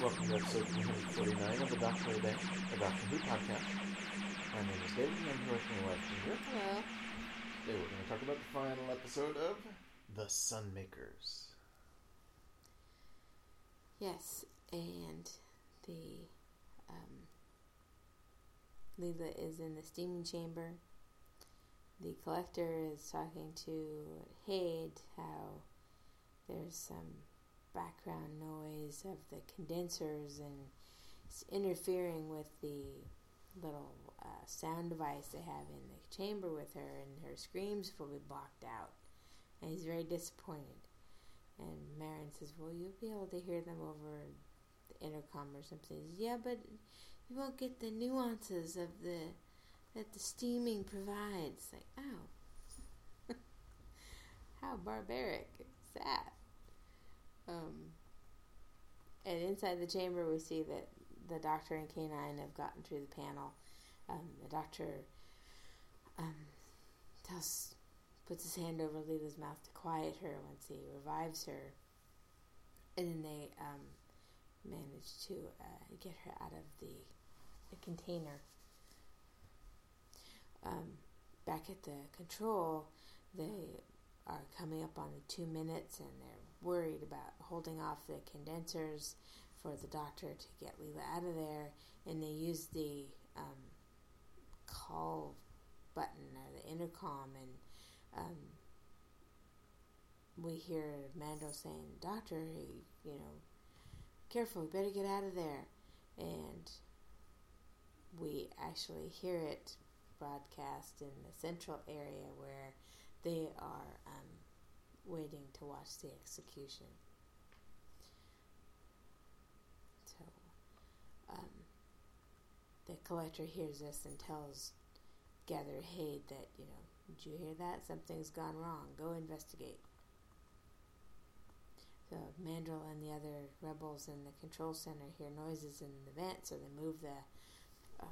Welcome to episode 249 of the Doctor of the Day, a Doctor Who podcast. My name is David, and I'm here with my wife, Ginger. Hello. Today we're going to talk about the final episode of The Sunmakers. Yes, and the um, Leela is in the steaming chamber. The collector is talking to Hade how there's some background noise of the condensers and it's interfering with the little uh, sound device they have in the chamber with her, and her screams will be blocked out. And he's very disappointed. And Marn says, Well, you'll be able to hear them over the intercom or something. Says, yeah, but you won't get the nuances of the that the steaming provides. Like, oh, how barbaric is that? Um, and inside the chamber, we see that the doctor and K9 have gotten through the panel. Um, the doctor um, tells, puts his hand over Leela's mouth to quiet her once he revives her. And then they um, manage to uh, get her out of the, the container. Um, back at the control, they are coming up on the two minutes and they're worried about holding off the condensers for the doctor to get Leela out of there. And they use the um, call button or the intercom and um, we hear Mandrel saying, Doctor, you know, careful, we better get out of there. And we actually hear it broadcast in the central area where they are um, waiting to watch the execution. So, um, the collector hears this and tells Gather Hade that, you know, did you hear that? Something's gone wrong. Go investigate. So Mandrel and the other rebels in the control center hear noises in the vent, so they move the uh,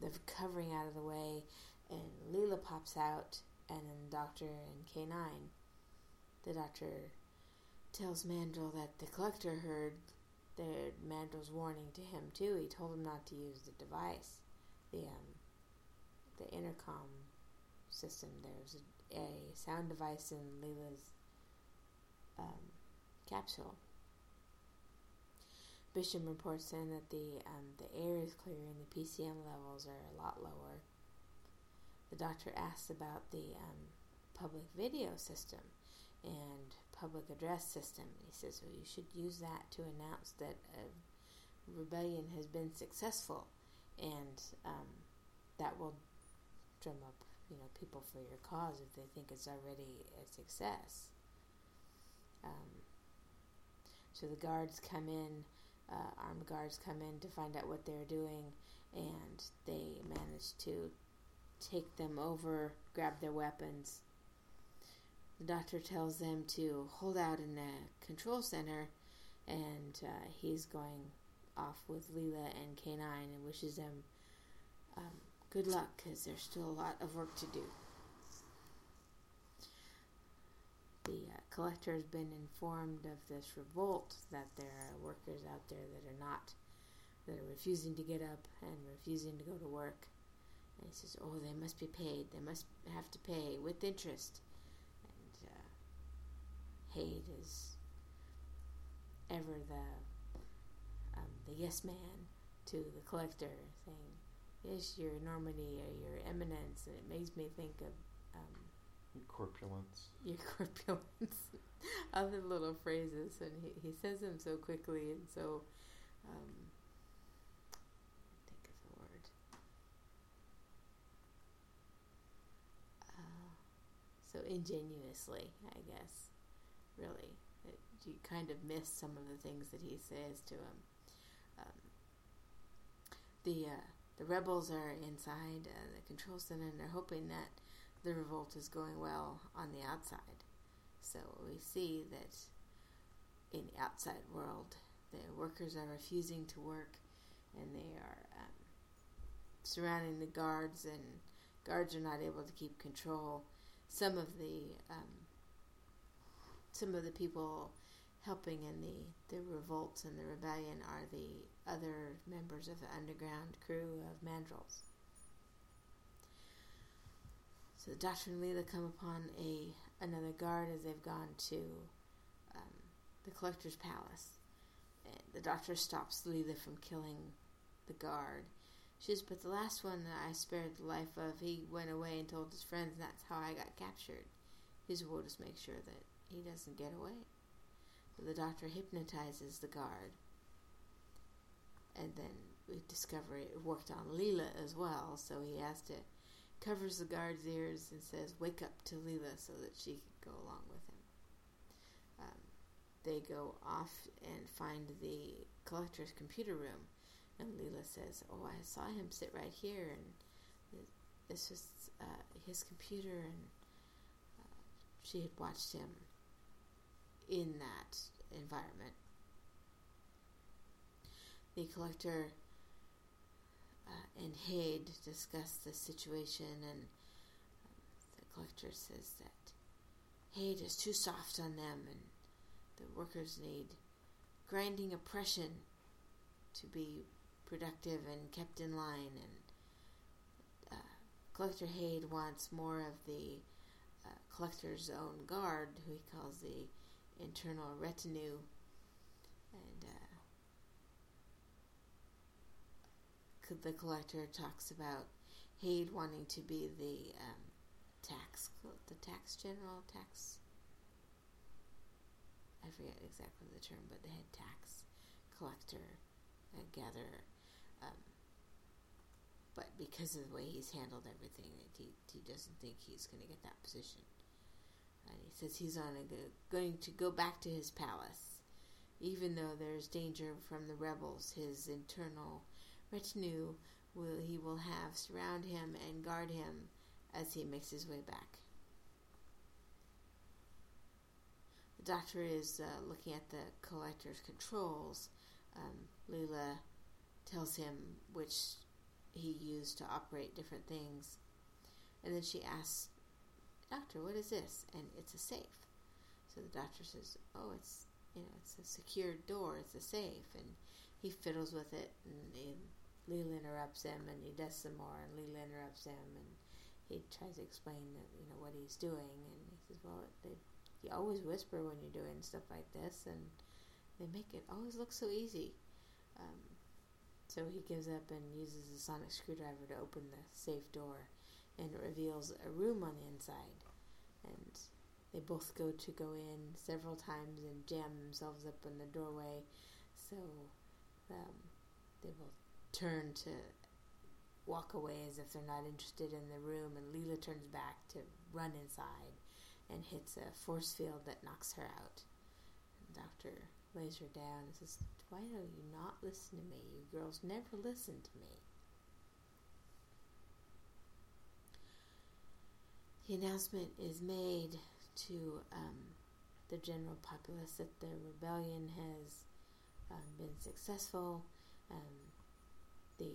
the covering out of the way, and Leela pops out, and then the Doctor and K nine. The Doctor tells Mandrel that the Collector heard the Mandrel's warning to him too. He told him not to use the device, the um, the intercom system. There's a, a sound device in Leela's um, capsule. Bisham reports in that the um, the air is clear and the PCM levels are a lot lower. The doctor asks about the um, public video system and public address system. He says, "Well, you should use that to announce that a rebellion has been successful, and um, that will drum up, you know, people for your cause if they think it's already a success." Um, so the guards come in, uh, armed guards come in to find out what they're doing, and they manage to take them over, grab their weapons. The doctor tells them to hold out in the control center, and uh, he's going off with Leela and K9 and wishes them um, good luck because there's still a lot of work to do. the uh, collector has been informed of this revolt that there are workers out there that are not that are refusing to get up and refusing to go to work. And he says oh they must be paid. They must have to pay with interest Hade is ever the um, the yes man to the collector saying yes your enormity or your eminence and it makes me think of um, Corpulence. your corpulence. Other little phrases, and he, he says them so quickly and so. Um, think of the word. Uh, so ingenuously, I guess. Really, it, you kind of miss some of the things that he says to him. Um, the uh, the rebels are inside uh, the control center, and they're hoping that the revolt is going well on the outside. So we see that in the outside world, the workers are refusing to work and they are um, surrounding the guards, and guards are not able to keep control. Some of the um, some of the people helping in the, the revolt and the rebellion are the other members of the underground crew of Mandrel's. So the Doctor and Leela come upon a another guard as they've gone to um, the collector's palace. And the Doctor stops Leela from killing the guard. She says, "But the last one that I spared the life of, he went away and told his friends, and that's how I got captured. His will just make sure that he doesn't get away." So the Doctor hypnotizes the guard, and then we discover it worked on Leela as well. So he has to covers the guard's ears and says, "Wake up to Leela," so that she can go along with him. Um, they go off and find the collector's computer room, and Leela says, "Oh, I saw him sit right here, and this was uh, his computer, and uh, she had watched him in that environment." The collector uh, and Hade discuss the situation, and um, the collector says that Hade is too soft on them, and the workers need grinding oppression to be productive and kept in line. And uh, Collector Haid wants more of the uh, collector's own guard, who he calls the internal retinue, and uh, the collector talks about Hade wanting to be the um, tax the tax general tax. I forget exactly the term, but the head tax collector, uh, gatherer. Um, but because of the way he's handled everything, he he doesn't think he's going to get that position. And he says he's on a go, going to go back to his palace, even though there's danger from the rebels. His internal retinue will he will have surround him and guard him as he makes his way back. The doctor is uh, looking at the collector's controls. Um, tells him which he used to operate different things. And then she asks, Doctor, what is this? And it's a safe. So the doctor says, Oh, it's you know, it's a secured door, it's a safe and he fiddles with it and, and Leela interrupts him, and he does some more, and Leela interrupts him, and he tries to explain that you know what he's doing, and he says, "Well, they, you always whisper when you're doing stuff like this, and they make it always look so easy." Um, so he gives up and uses a sonic screwdriver to open the safe door, and it reveals a room on the inside, and they both go to go in several times and jam themselves up in the doorway, so um, they both turn to walk away as if they're not interested in the room, and Leela turns back to run inside and hits a force field that knocks her out. Doctor lays her down and says, Why do you not listen to me? You girls never listen to me. The announcement is made to um, the general populace that the rebellion has um, been successful. Um, the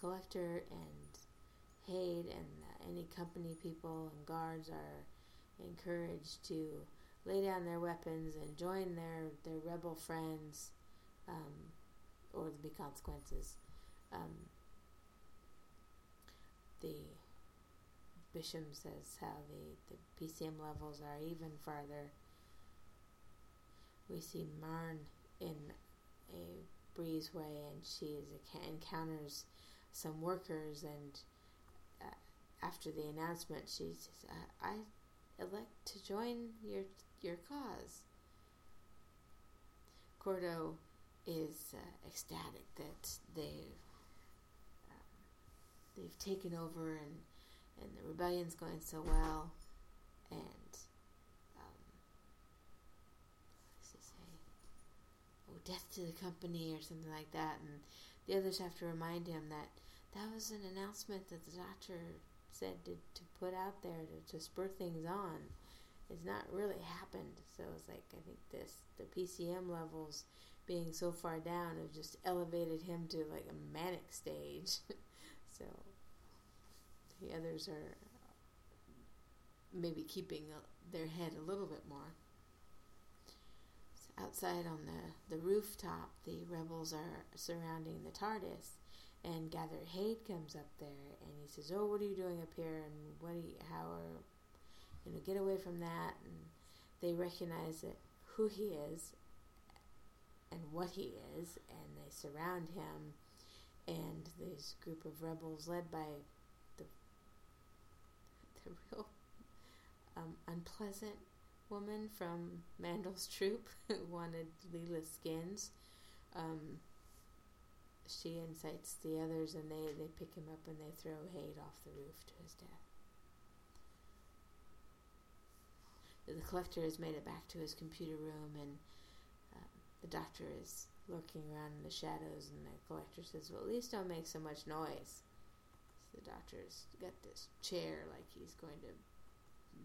collector and Haid and any company people and guards are encouraged to lay down their weapons and join their, their rebel friends, um, or there'll be consequences. Um, the Bisham says how the, the PCM levels are even farther. We see Marn in a breezeway and she encounters some workers and uh, after the announcement she says uh, I elect to join your your cause Cordo is uh, ecstatic that they've um, they've taken over and and the rebellion's going so well and um, what's it say? Oh, death to the company or something like that. And the others have to remind him that that was an announcement that the doctor said to, to put out there to, to spur things on. It's not really happened. So it's like, I think this, the PCM levels being so far down have just elevated him to like a manic stage. so the others are maybe keeping their head a little bit more. outside on the, the rooftop, the rebels are surrounding the TARDIS, and Gather Hade comes up there, and he says, "Oh, what are you doing up here? And what are you, how are, you know, get away from that?" And they recognize that who he is and what he is, and they surround him. And this group of rebels, led by the real um, unpleasant woman from Mandrel's troop who wanted Leela's skins. Um, she incites the others, and they, they pick him up and they throw Hade off the roof to his death. The collector has made it back to his computer room, and um, the doctor is lurking around in the shadows. And the collector says, "Well, at least don't make so much noise." The doctor's got this chair, like he's going to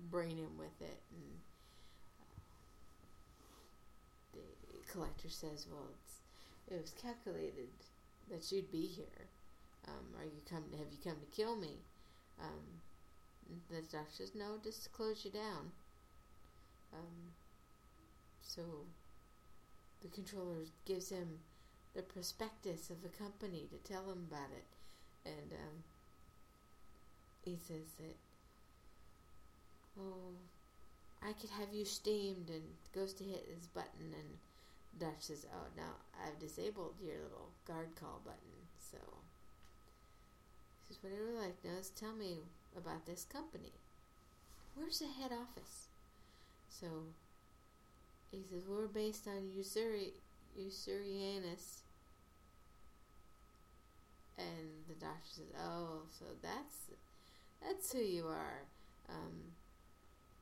brain him with it, and uh, the collector says, "Well, it was calculated that you'd be here. Um, are you come? Have you come to kill me?" Um, the doctor says, "No, just to close you down." Um, so the controller gives him the prospectus of the company to tell him about it, and um, he says that, "Oh, I could have you steamed," and goes to hit his button, and Dutch says, "Oh, no, I've disabled your little guard call button." So he says, "What I would like is tell me about this company. Where's the head office?" So he says, We're based on Usuri, Usurianus. And the doctor says, Oh, so that's that's who you are. Um,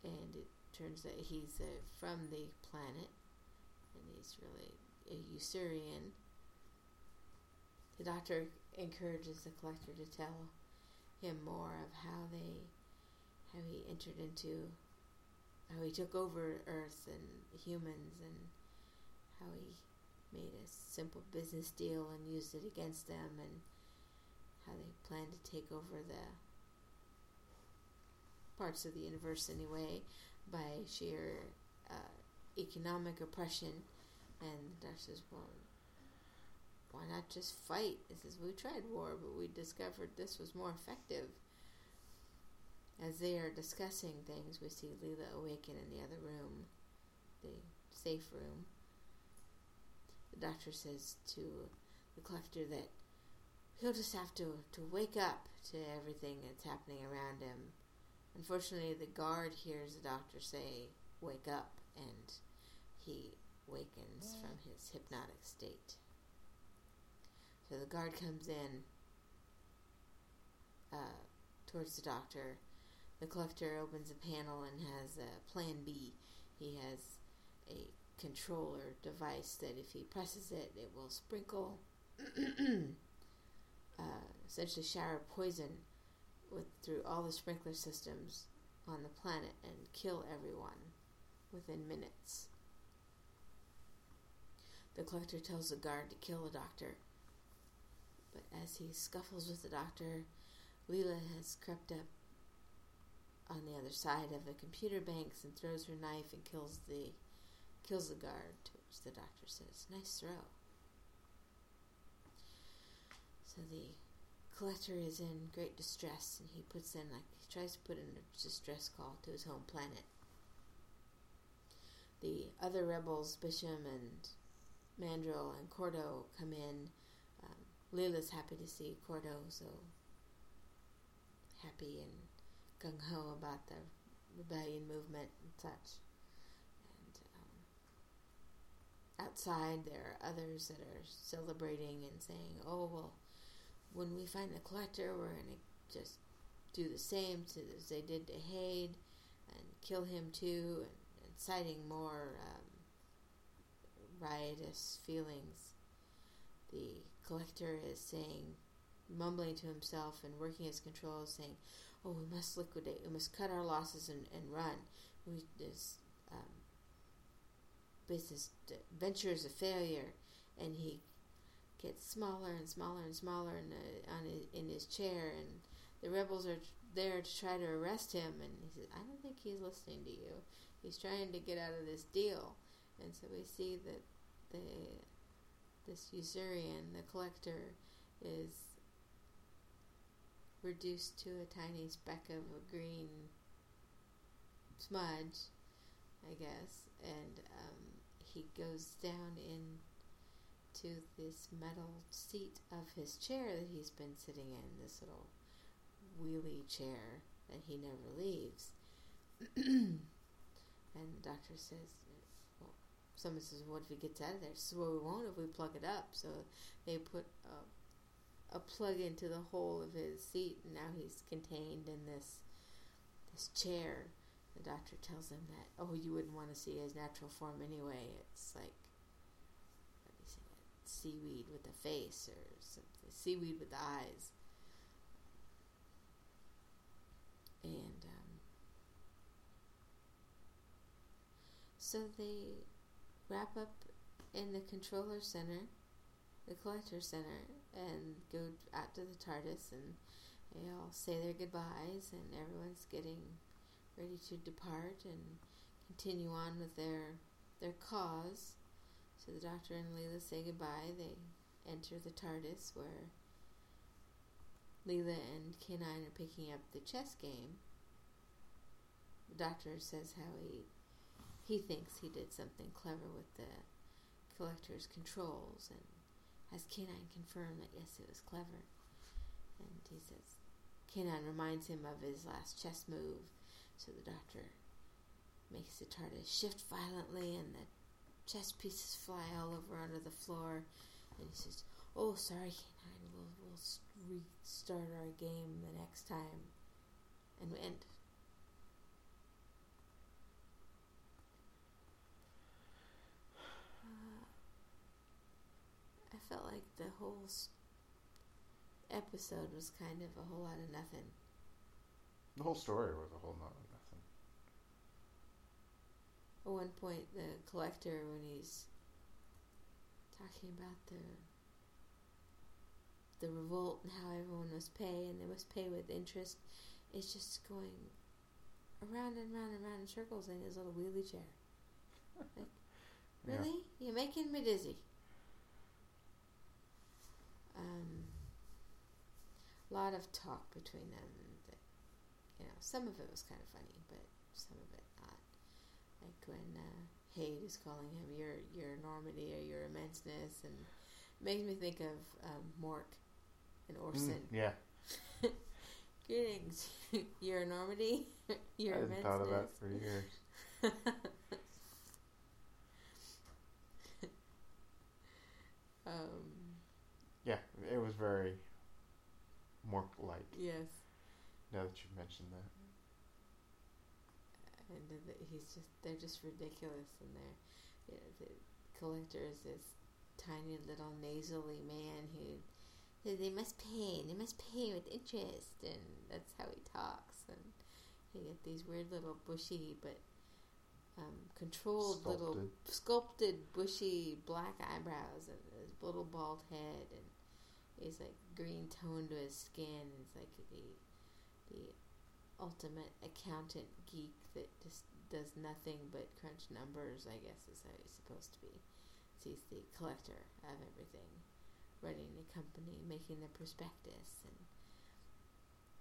and it turns out he's uh, from the planet, and he's really a Usurian. The doctor encourages the collector to tell him more of how they, how he entered into how he took over Earth and humans, and how he made a simple business deal and used it against them, and how they plan to take over the parts of the universe anyway by sheer uh, economic oppression. And Dash says, well, why not just fight? He says, we tried war, but we discovered this was more effective. As they are discussing things, we see Leela awaken in the other room, the safe room. The doctor says to the collector that he'll just have to, to wake up to everything that's happening around him. Unfortunately, the guard hears the doctor say, Wake up, and he wakens from his hypnotic state. So the guard comes in uh, towards the doctor the collector opens a panel and has a plan B. He has a controller device that if he presses it, it will sprinkle, uh, essentially shower poison with through all the sprinkler systems on the planet and kill everyone within minutes. The collector tells the guard to kill the doctor, but as he scuffles with the doctor, Leela has crept up on the other side of the computer banks and throws her knife and kills the kills the guard, to which the doctor says, Nice throw. So the collector is in great distress and he puts in like he tries to put in a distress call to his home planet. The other rebels, Bisham and Mandrel and Cordo, come in. Um, Leela's happy to see Cordo, so happy and gung ho about the rebellion movement and such. And um, outside, there are others that are celebrating and saying, "Oh well, when we find the collector, we're going to just do the same as they did to Hade and kill him too," and, and citing more um, riotous feelings. The collector is saying, mumbling to himself and working his controls, saying, oh, we must liquidate, we must cut our losses and, and run. We, this um, business venture is a failure, and he gets smaller and smaller and smaller in, on his, in his chair, and the rebels are there to try to arrest him, and he says, I don't think he's listening to you. He's trying to get out of this deal. and so we see that the this Usurian, the collector, is reduced to a tiny speck of a green smudge, I guess, and um, he goes down into this metal seat of his chair that he's been sitting in, this little wheelie chair that he never leaves. and the doctor says, well, someone says, what if he gets out of there? So well, we won't if we plug it up. So they put a, a plug into the hole of his seat, and now he's contained in this this chair. The doctor tells him that, oh, you wouldn't want to see his natural form anyway. It's like, what do you say, seaweed with a face or something, seaweed with eyes. And um, so they wrap up in the controller center, the collector center, and go out to the TARDIS, and they all say their goodbyes, and everyone's getting ready to depart and continue on with their their cause. So the Doctor and Leela say goodbye. They enter the TARDIS, where Leela and K9 are picking up the chess game. The Doctor says how he he thinks he did something clever with the collector's controls and has K9 confirm that yes, it was clever. And he says, K9 reminds him of his last chess move, so the doctor makes the TARDIS shift violently and the chess pieces fly all over onto the floor. And he says, Oh, sorry, K9, we'll, we'll restart our game the next time. And, we end. uh I felt like the whole episode was kind of a whole lot of nothing. The whole story was a whole lot. At one point, the collector, when he's talking about the the revolt and how everyone must pay and they must pay with interest, is just going around and round and round in circles in his little wheelie chair. Like, really? Yeah. You're making me dizzy. Um, a lot of talk between them. That, you know, some of it was kind of funny, but some of it. Like when uh, Hade is calling him your your enormity or your immenseness, and makes me think of um, Mork and mm, Orson. Mm, yeah. Greetings, your enormity, your I immenseness. thought of that for years. um, yeah, it was very more like. Yes. Now that you've mentioned that. And he's just, they're just ridiculous, and they're, you know, the collector is this tiny little nasally man who, they must pay, they must pay with interest, and that's how he talks, and you get these weird little bushy, but um, controlled sculpted. little sculpted bushy black eyebrows and his little bald head and is like green tone to his skin. It's like the the ultimate accountant geek that just does nothing but crunch numbers. I guess is how he's supposed to be. So he's the collector of everything, running the company, making the prospectus, and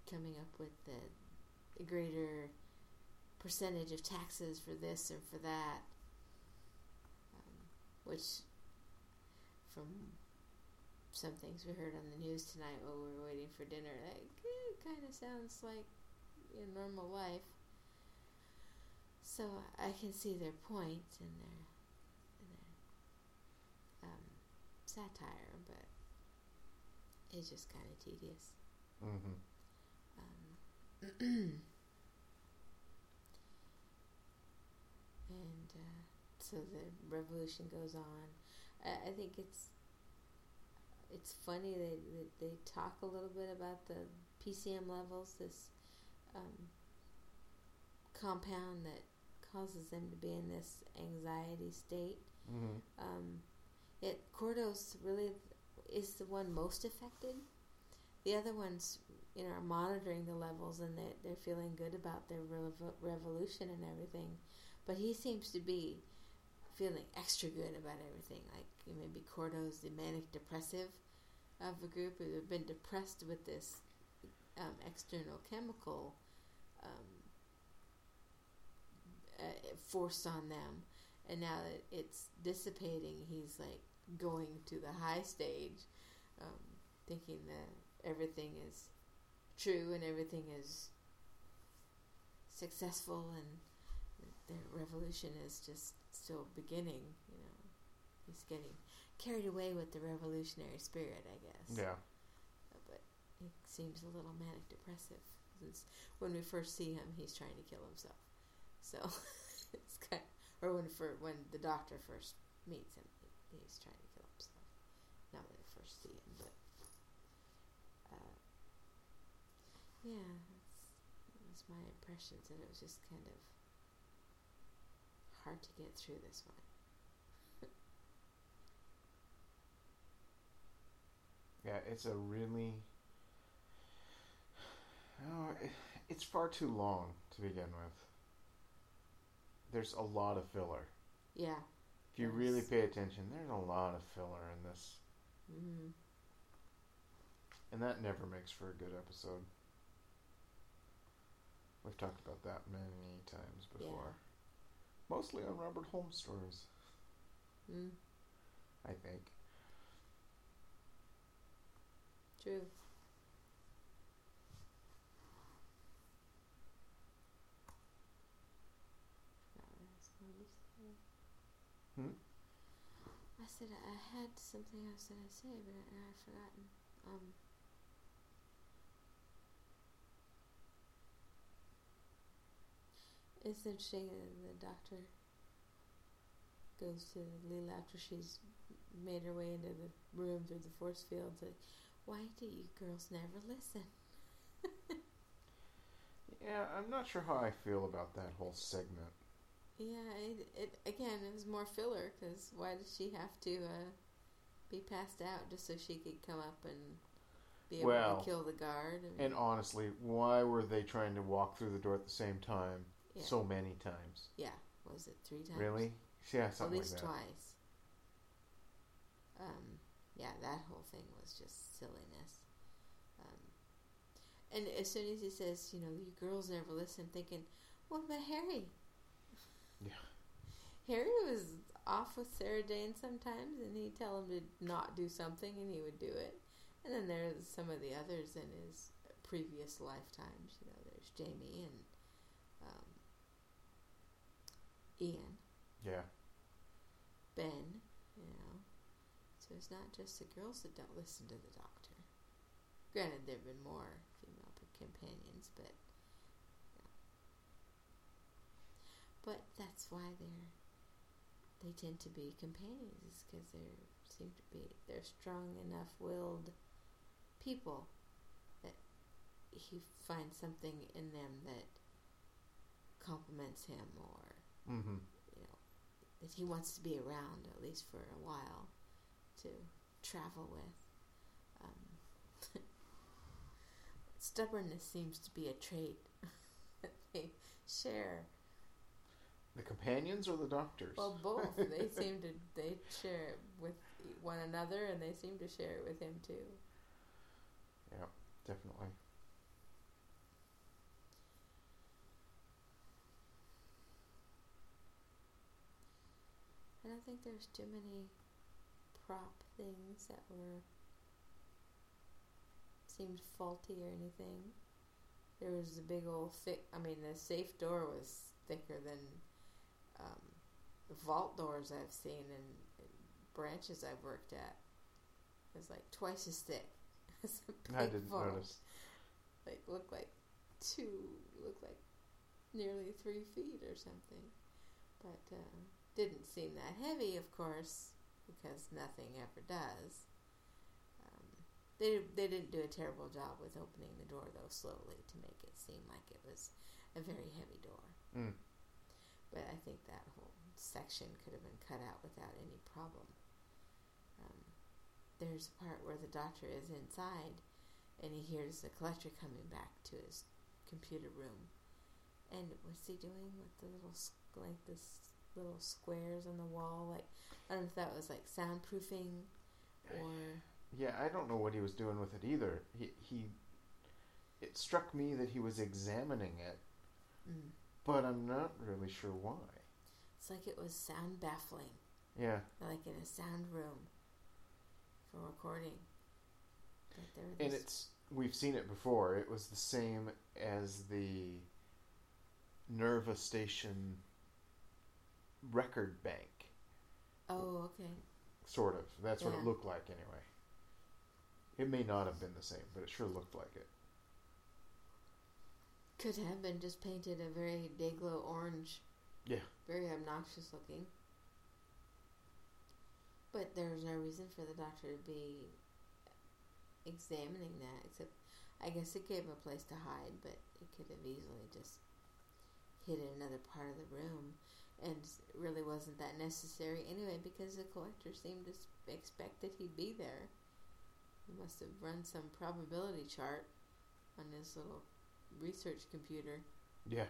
coming up with the, greater percentage of taxes for this and for that. Um, which, from some things we heard on the news tonight while we were waiting for dinner. Like, it kind of sounds like your normal life. So I can see their point and their, their um, satire, but it's just kind of tedious. Mm-hmm. Um, and uh, so the revolution goes on. I, I think it's it's funny that they talk a little bit about the PCM levels, this um, compound that causes them to be in this anxiety state. Mm-hmm. Um, it Cordos really is the one most affected. The other ones, you know, are monitoring the levels and they're, they're feeling good about their revo- revolution and everything. But he seems to be feeling extra good about everything. Like maybe Cordo's the manic depressive of a group who have been depressed with this um, external chemical um, uh, forced on them, and now that it's dissipating, he's like going to the high stage, um, thinking that everything is true and everything is successful and the revolution is just still beginning. You know, he's getting carried away with the revolutionary spirit, I guess. Yeah. But he seems a little manic depressive. Since when we first see him, he's trying to kill himself. So it's kind, of, or when for when the doctor first meets him, he's trying to kill himself. Not when they first see him, but uh, yeah, that's, that was my impressions, and it was just kind of hard to get through this one. Yeah, it's a really. Oh, it, it's far too long to begin with. There's a lot of filler. Yeah. If you Yes. really pay attention, there's a lot of filler in this, Mm-hmm. and that never makes for a good episode. We've talked about that many times before. Yeah. Mostly on Robert Holmes stories, Mm, I think. true. Forgot what I was going to say. Hmm? I said I had something else that I say, but I, I've forgotten. Um. It's interesting that the doctor goes to Leela after she's made her way into the room through the force field. To, Why do you girls never listen? Yeah, I'm not sure how I feel about that whole segment. Yeah, it, it again, it was more filler because why did she have to uh, be passed out just so she could come up and be able Well, to kill the guard? I mean, And honestly, why were they trying to walk through the door at the same time yeah, so many times? yeah, was it three times? Really? Yeah, At something least like that. twice. Um, yeah, that whole thing was just silliness. Um, and as soon as he says, you know, you girls never listen, thinking, what about Harry? Yeah. Harry was off with Sarah Jane sometimes, and he'd tell him to not do something, and he would do it. And then there's some of the others in his previous lifetimes. You know, there's Jamie and um, Ian. Yeah. Ben, you know. So it's not just the girls that don't listen to the doctor. Granted, there have been more female p- companions, but you know. But that's why they're they tend to be companions because they seem to be they're strong enough willed people that he finds something in them that complements him or Mm-hmm. you know, that he wants to be around at least for a while to travel with. Um, stubbornness seems to be a trait that they share. The companions or the doctors? Well, both. they seem to they share it with one another, and they seem to share it with him too. yeah, definitely. I don't think there's too many prop things that were seemed faulty or anything. There was a big old thick. I mean, the safe door was thicker than um, vault doors I've seen and, and branches I've worked at. Was like twice as thick. as a I didn't vault. notice. Like looked like two, looked like nearly three feet or something. But uh, didn't seem that heavy, of course, because nothing ever does. Um, they they didn't do a terrible job with opening the door though slowly to make it seem like it was a very heavy door. Mm. But I think that whole section could have been cut out without any problem. Um, there's a part where the doctor is inside, and he hears the collector coming back to his computer room. And what's he doing with the little like this little squares on the wall. Like I don't know if that was like soundproofing or Yeah, I don't know what he was doing with it either. He he. It struck me that he was examining it, mm, but I'm not really sure why. it's like it was sound baffling, Yeah, like in a sound room for recording. And it's we've seen it before. It was the same as the Nerva Station record bank, oh okay sort of. That's what it looked like anyway. It may not have been the same, but it sure looked like it. Could have been just painted a very day glow orange. Yeah. Very obnoxious looking. But there's no reason for the doctor to be examining that, except I guess it gave him a place to hide, but it could have easily just hid in another part of the room. And it really wasn't that necessary anyway, because the collector seemed to expect that he'd be there. He must have run some probability chart on his little research computer Yeah.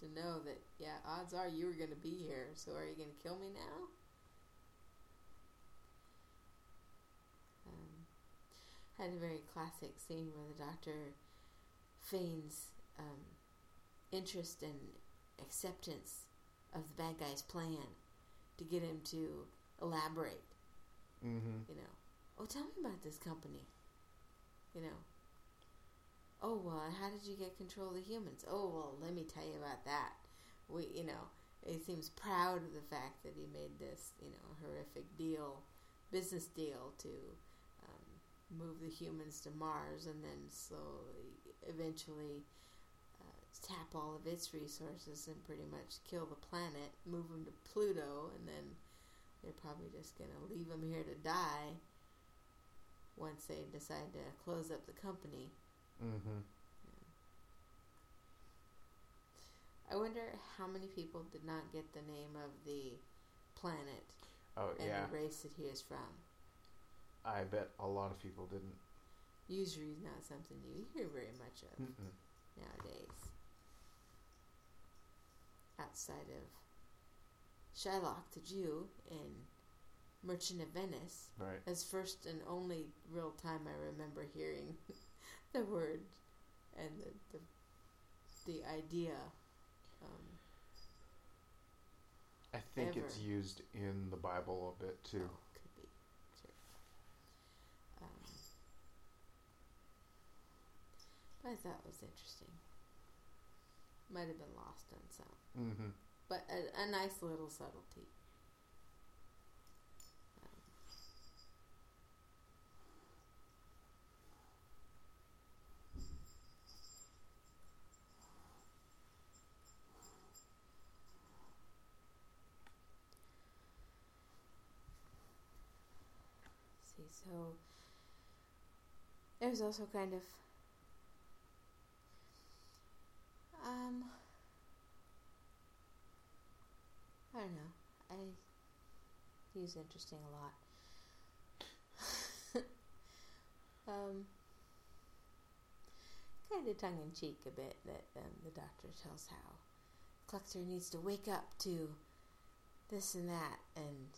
to know that yeah, odds are you were going to be here. So are you going to kill me now? Um, had a very classic scene where the doctor feigns um, interest and acceptance of the bad guy's plan to get him to elaborate. Mm-hmm. You know, oh, tell me about this company. You know, oh well, how did you get control of the humans? Oh well, let me tell you about that. We, you know, he seems proud of the fact that he made this, you know, horrific deal, business deal to um, move the humans to Mars, and then slowly, eventually. uh, Tap all of its resources and pretty much kill the planet, move them to Pluto, and then they're probably just going to leave him here to die once they decide to close up the company. Mm-hmm. I wonder how many people did not get the name of the planet Oh and yeah. the race that he is from. I bet a lot of people didn't. Usually not something you hear very much of Mm-mm. nowadays. Outside of Shylock the Jew in Merchant of Venice, Right. as first and only real time I remember hearing the word and the the, the idea. Um, I think it's used in the Bible a bit too. oh, could be sure. Um, but I thought it was interesting. Might have been lost on some, Mm-hmm. but a, a nice little subtlety. Um, see, it was also kind of um I don't know. I use interesting a lot. um kind of tongue in cheek a bit that um, the doctor tells how Cluxter needs to wake up to this and that and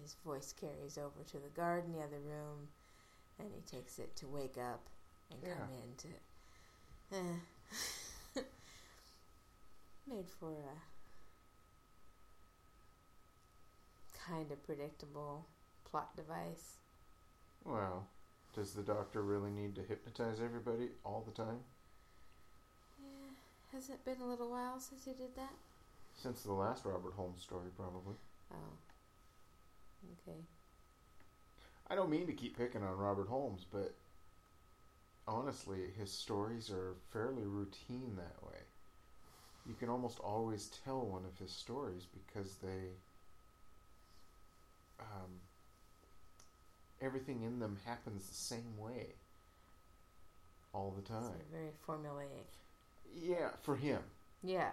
his voice carries over to the guard in the other room and he takes it to wake up and come in to eh. made for a kind of predictable plot device Well, does the doctor really need to hypnotize everybody all the time? yeah has it been a little while since he did that Since the last Robert Holmes story, probably. oh okay I don't mean to keep picking on Robert Holmes, but honestly, his stories are fairly routine that way. You can almost always tell one of his stories because they. Um, everything in them happens the same way all the so time. very formulaic Yeah, for him. Yeah,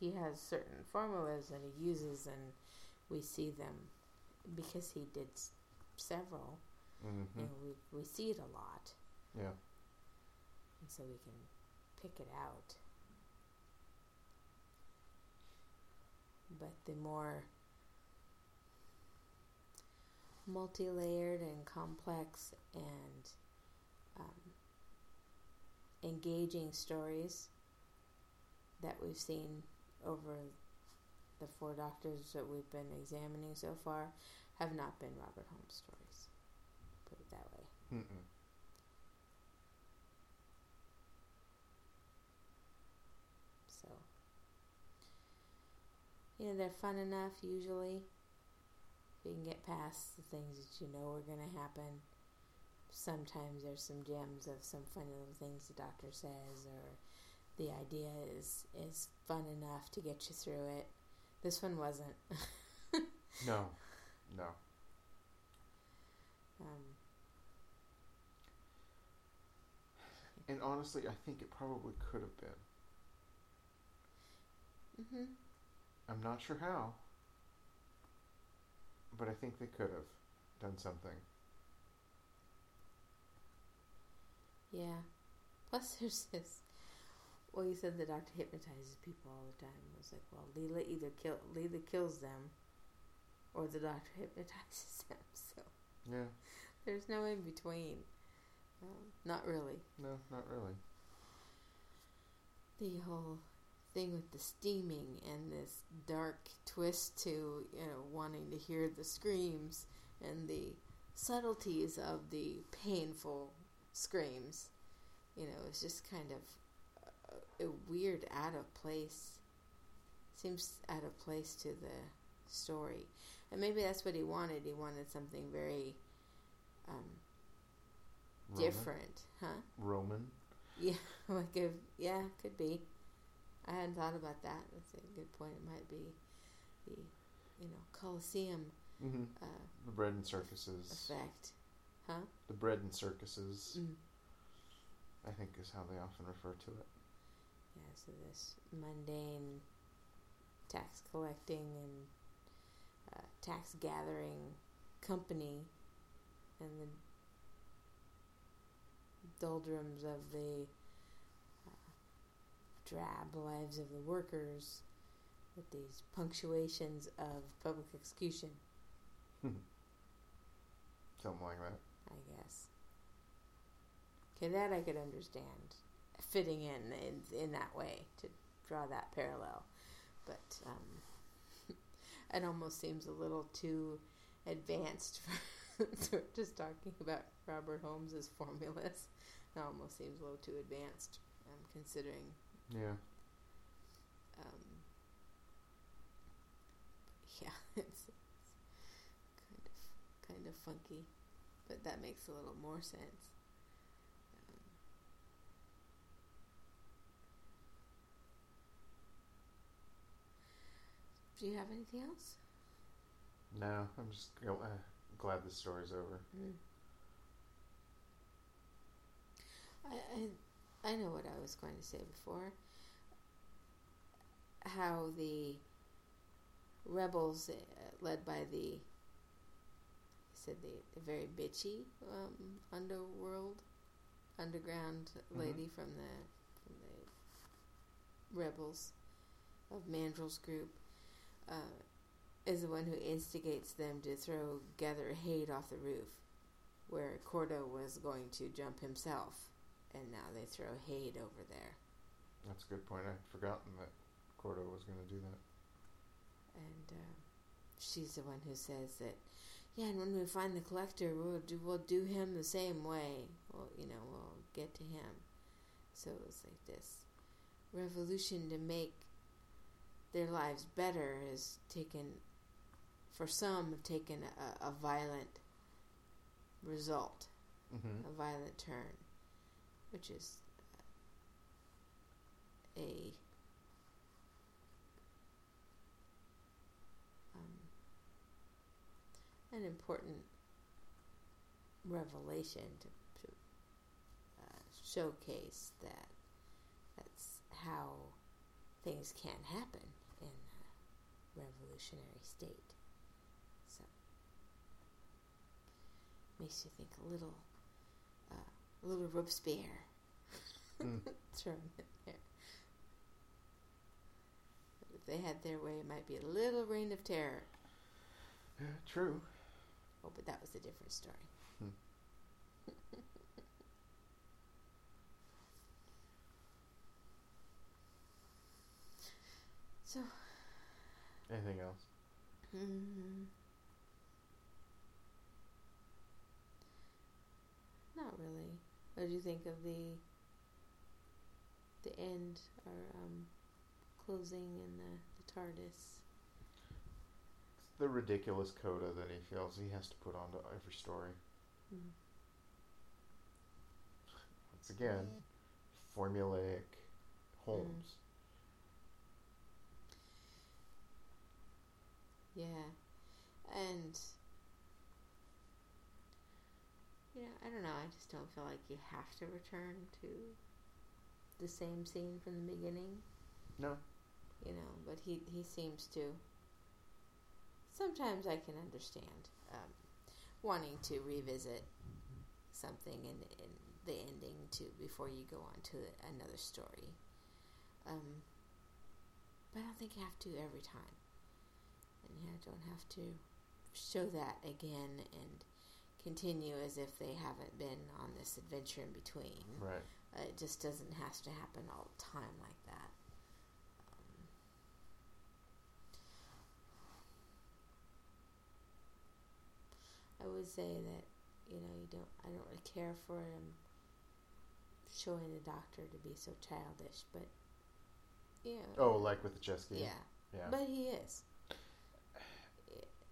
he has certain formulas that he uses, and we see them because he did s- several, hmm and we we see it a lot, Yeah. and so we can pick it out. but the more multi layered and complex and um, engaging stories that we've seen over the four doctors that we've been examining so far have not been Robert Holmes stories. Put it that way. Mm-mm. So, you know, they're fun enough usually. If you can get past the things that you know are going to happen. Sometimes there's some gems of some funny little things the doctor says, or the idea is is fun enough to get you through it. This one wasn't. No, no. Um, And honestly, I think it probably could have been. Mm-hmm. I'm not sure how, but I think they could have done something. Yeah. Plus, there's this. Well, you said the doctor hypnotizes people all the time. I was like, well, Leela either kill Leela kills them, or the doctor hypnotizes them. So Yeah, there's no in between. Um, not really. no, not really. The whole thing with the steaming and this dark twist to you know wanting to hear the screams and the subtleties of the painful screams. You know, it's just kind of weird, out of place. Seems out of place to the story, and maybe that's what he wanted. He wanted something very um, Roman? different, huh? Roman. Yeah, like a yeah, could be. I hadn't thought about that. That's a good point. It might be the you know Colosseum Mm-hmm. uh, The bread and circuses. effect, huh? The bread and circuses, Mm. I think, is how they often refer to it. So this mundane tax collecting and uh, tax gathering company and the doldrums of the uh, drab lives of the workers with these punctuations of public execution, Something like that. I guess. Okay, that I could understand fitting in in, in that way to draw that parallel, but um, it almost seems a little too advanced for just talking about Robert Holmes's formulas. It almost seems a little too advanced. um, considering Yeah. um, yeah, it's, it's kind of kind of funky, but that makes a little more sense. Do you have anything else? No, I'm just uh, glad the story's over. Mm. I, I I know what I was going to say before. How the rebels, uh, led by the, I said the, the very bitchy um, underworld, underground Mhm. lady from the from the rebels of Mandrel's group, uh, is the one who instigates them to throw Gatherer Hade off the roof, where Cordo was going to jump himself, and now they throw Hade over there. That's a good point. I'd forgotten that Cordo was going to do that. and uh, she's the one who says that yeah and when we find the collector we'll do we'll do him the same way well you know we'll get to him so it's like this revolution to make their lives better has taken for some have taken a, a violent result Mm-hmm. a violent turn which is a um, an important revelation to, to uh, showcase that that's how things can happen revolutionary state. So makes you think a little, uh, a little Robespierre Mm. thrown in there. But they had their way, it might be a little reign of terror. Yeah, true. Oh, but that was a different story. Hmm. so, Anything else? mm, not really. What do you think of the the end or um, closing in the, the TARDIS? It's the ridiculous coda that he feels he has to put onto every story. Mm. Once again, formulaic Holmes. Yeah, and you know, I don't know. I just don't feel like you have to return to the same scene from the beginning. No. You know, but he he seems to. Sometimes I can understand um, wanting to revisit something in, in the ending to before you go on to another story. Um, but I don't think you have to every time, and you don't have to show that again and continue as if they haven't been on this adventure in between. Right. Uh, it just doesn't have to happen all the time like that. Um, I would say that you know you don't. I don't really care for him showing the doctor to be so childish, but yeah. Oh, like with the chess game. yeah, Yeah. but he is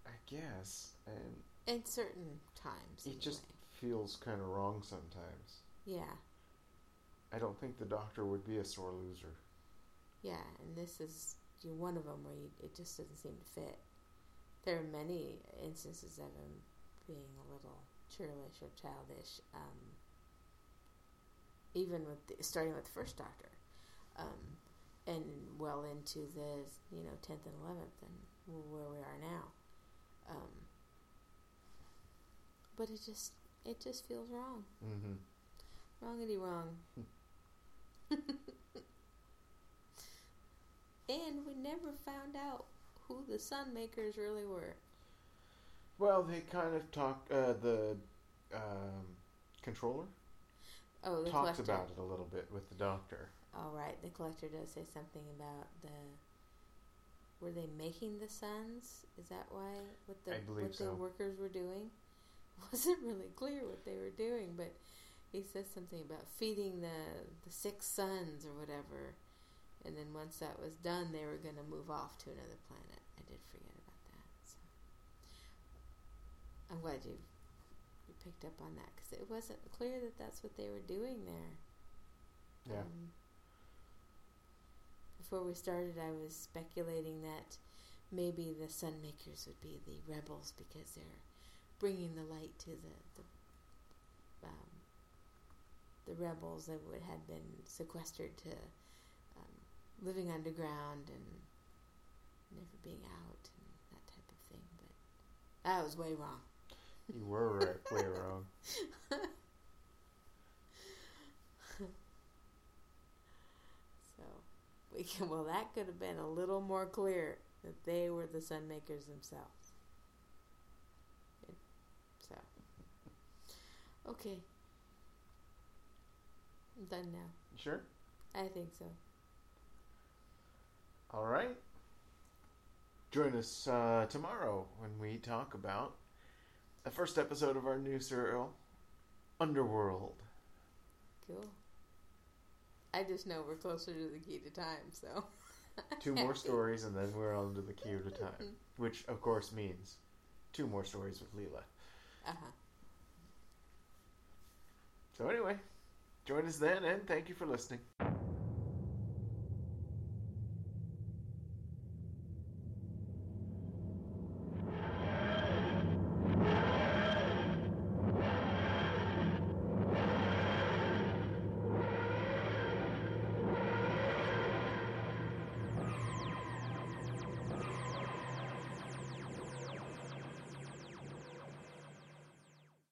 I guess, and in certain times. it just feels kind of wrong sometimes. yeah, I don't think the doctor would be a sore loser. yeah, and this is one of them where you, it just doesn't seem to fit. There are many instances of him being a little churlish or childish, um, even with the, starting with the first Doctor, um, and well into the you know tenth and eleventh, and where we are now. Um, but it just it just feels wrong, Mm-hmm. wrongity wrong. and we never found out who the Sun Makers really were. Well, they kind of talk. Uh, the um, controller Oh, the talks about it a little bit with the doctor. All right, the collector does say something about the. Were they making the suns? Is that why what the what the workers were doing? wasn't really clear what they were doing, but he says something about feeding the the six suns or whatever, and then once that was done, they were going to move off to another planet. I did forget about that. So I'm glad you you picked up on that because it wasn't clear that that's what they were doing there. Yeah. Um, before we started, I was speculating that maybe the Sun Makers would be the rebels because they're bringing the light to the the, um, the rebels that would, had been sequestered to um, living underground and never being out and that type of thing. But I was way wrong. You were way wrong. So we can, well, that could have been a little more clear that they were the sun makers themselves. So, okay, I'm done now. Sure. I think so. All right. Join us uh, tomorrow when we talk about the first episode of our new serial, Underworld. Cool. I just know we're closer to the key to time, so. Two more stories, and then we're on to the key to time, which of course means two more stories with Leela. Uh huh. So anyway, join us then, and thank you for listening.